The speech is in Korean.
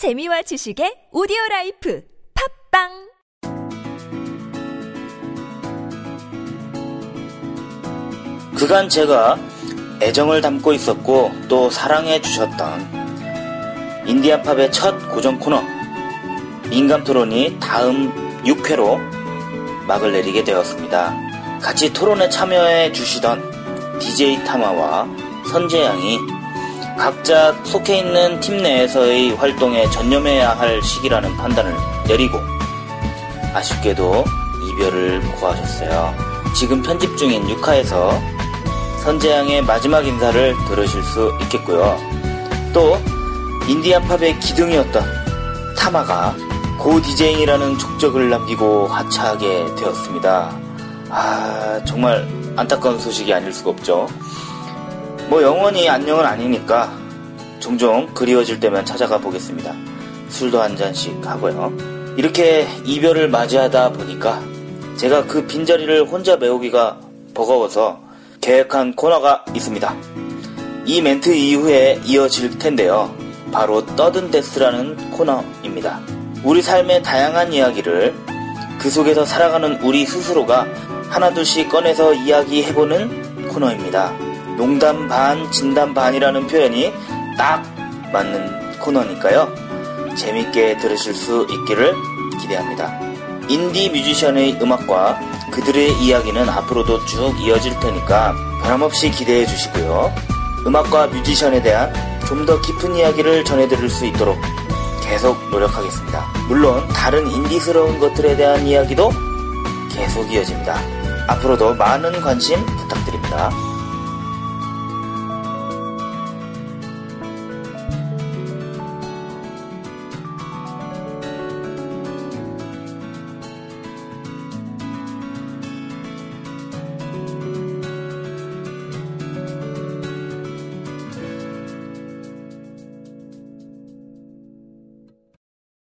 재미와 지식의 오디오 라이프 팟빵 그간 제가 애정을 담고 있었고 또 사랑해 주셨던 인디안 팝의 첫 고정 코너 민감 토론이 다음 6회로 막을 내리게 되었습니다. 같이 토론에 참여해 주시던 DJ 타마와 선재양이 각자 속해 있는 팀 내에서의 활동에 전념해야 할 시기라는 판단을 내리고 아쉽게도 이별을 고하셨어요. 지금 편집 중인 6화에서 선재양의 마지막 인사를 들으실 수 있겠고요. 또 인디안 팝의 기둥이었던 타마가 고 디제잉이라는 족적을 남기고 하차하게 되었습니다. 아 정말 안타까운 소식이 아닐 수가 없죠. 뭐 영원히 안녕은 아니니까 종종 그리워질 때면 찾아가 보겠습니다. 술도 한 잔씩 하고요. 이렇게 이별을 맞이하다 보니까 제가 그 빈자리를 혼자 메우기가 버거워서 계획한 코너가 있습니다. 이 멘트 이후에 이어질 텐데요. 바로 떠든 데스라는 코너입니다. 우리 삶의 다양한 이야기를 그 속에서 살아가는 우리 스스로가 하나둘씩 꺼내서 이야기해보는 코너입니다. 농담 반, 진담 반이라는 표현이 딱 맞는 코너니까요. 재밌게 들으실 수 있기를 기대합니다. 인디 뮤지션의 음악과 그들의 이야기는 앞으로도 쭉 이어질 테니까 변함없이 기대해 주시고요. 음악과 뮤지션에 대한 좀 더 깊은 이야기를 전해드릴 수 있도록 계속 노력하겠습니다. 물론 다른 인디스러운 것들에 대한 이야기도 계속 이어집니다. 앞으로도 많은 관심 부탁드립니다.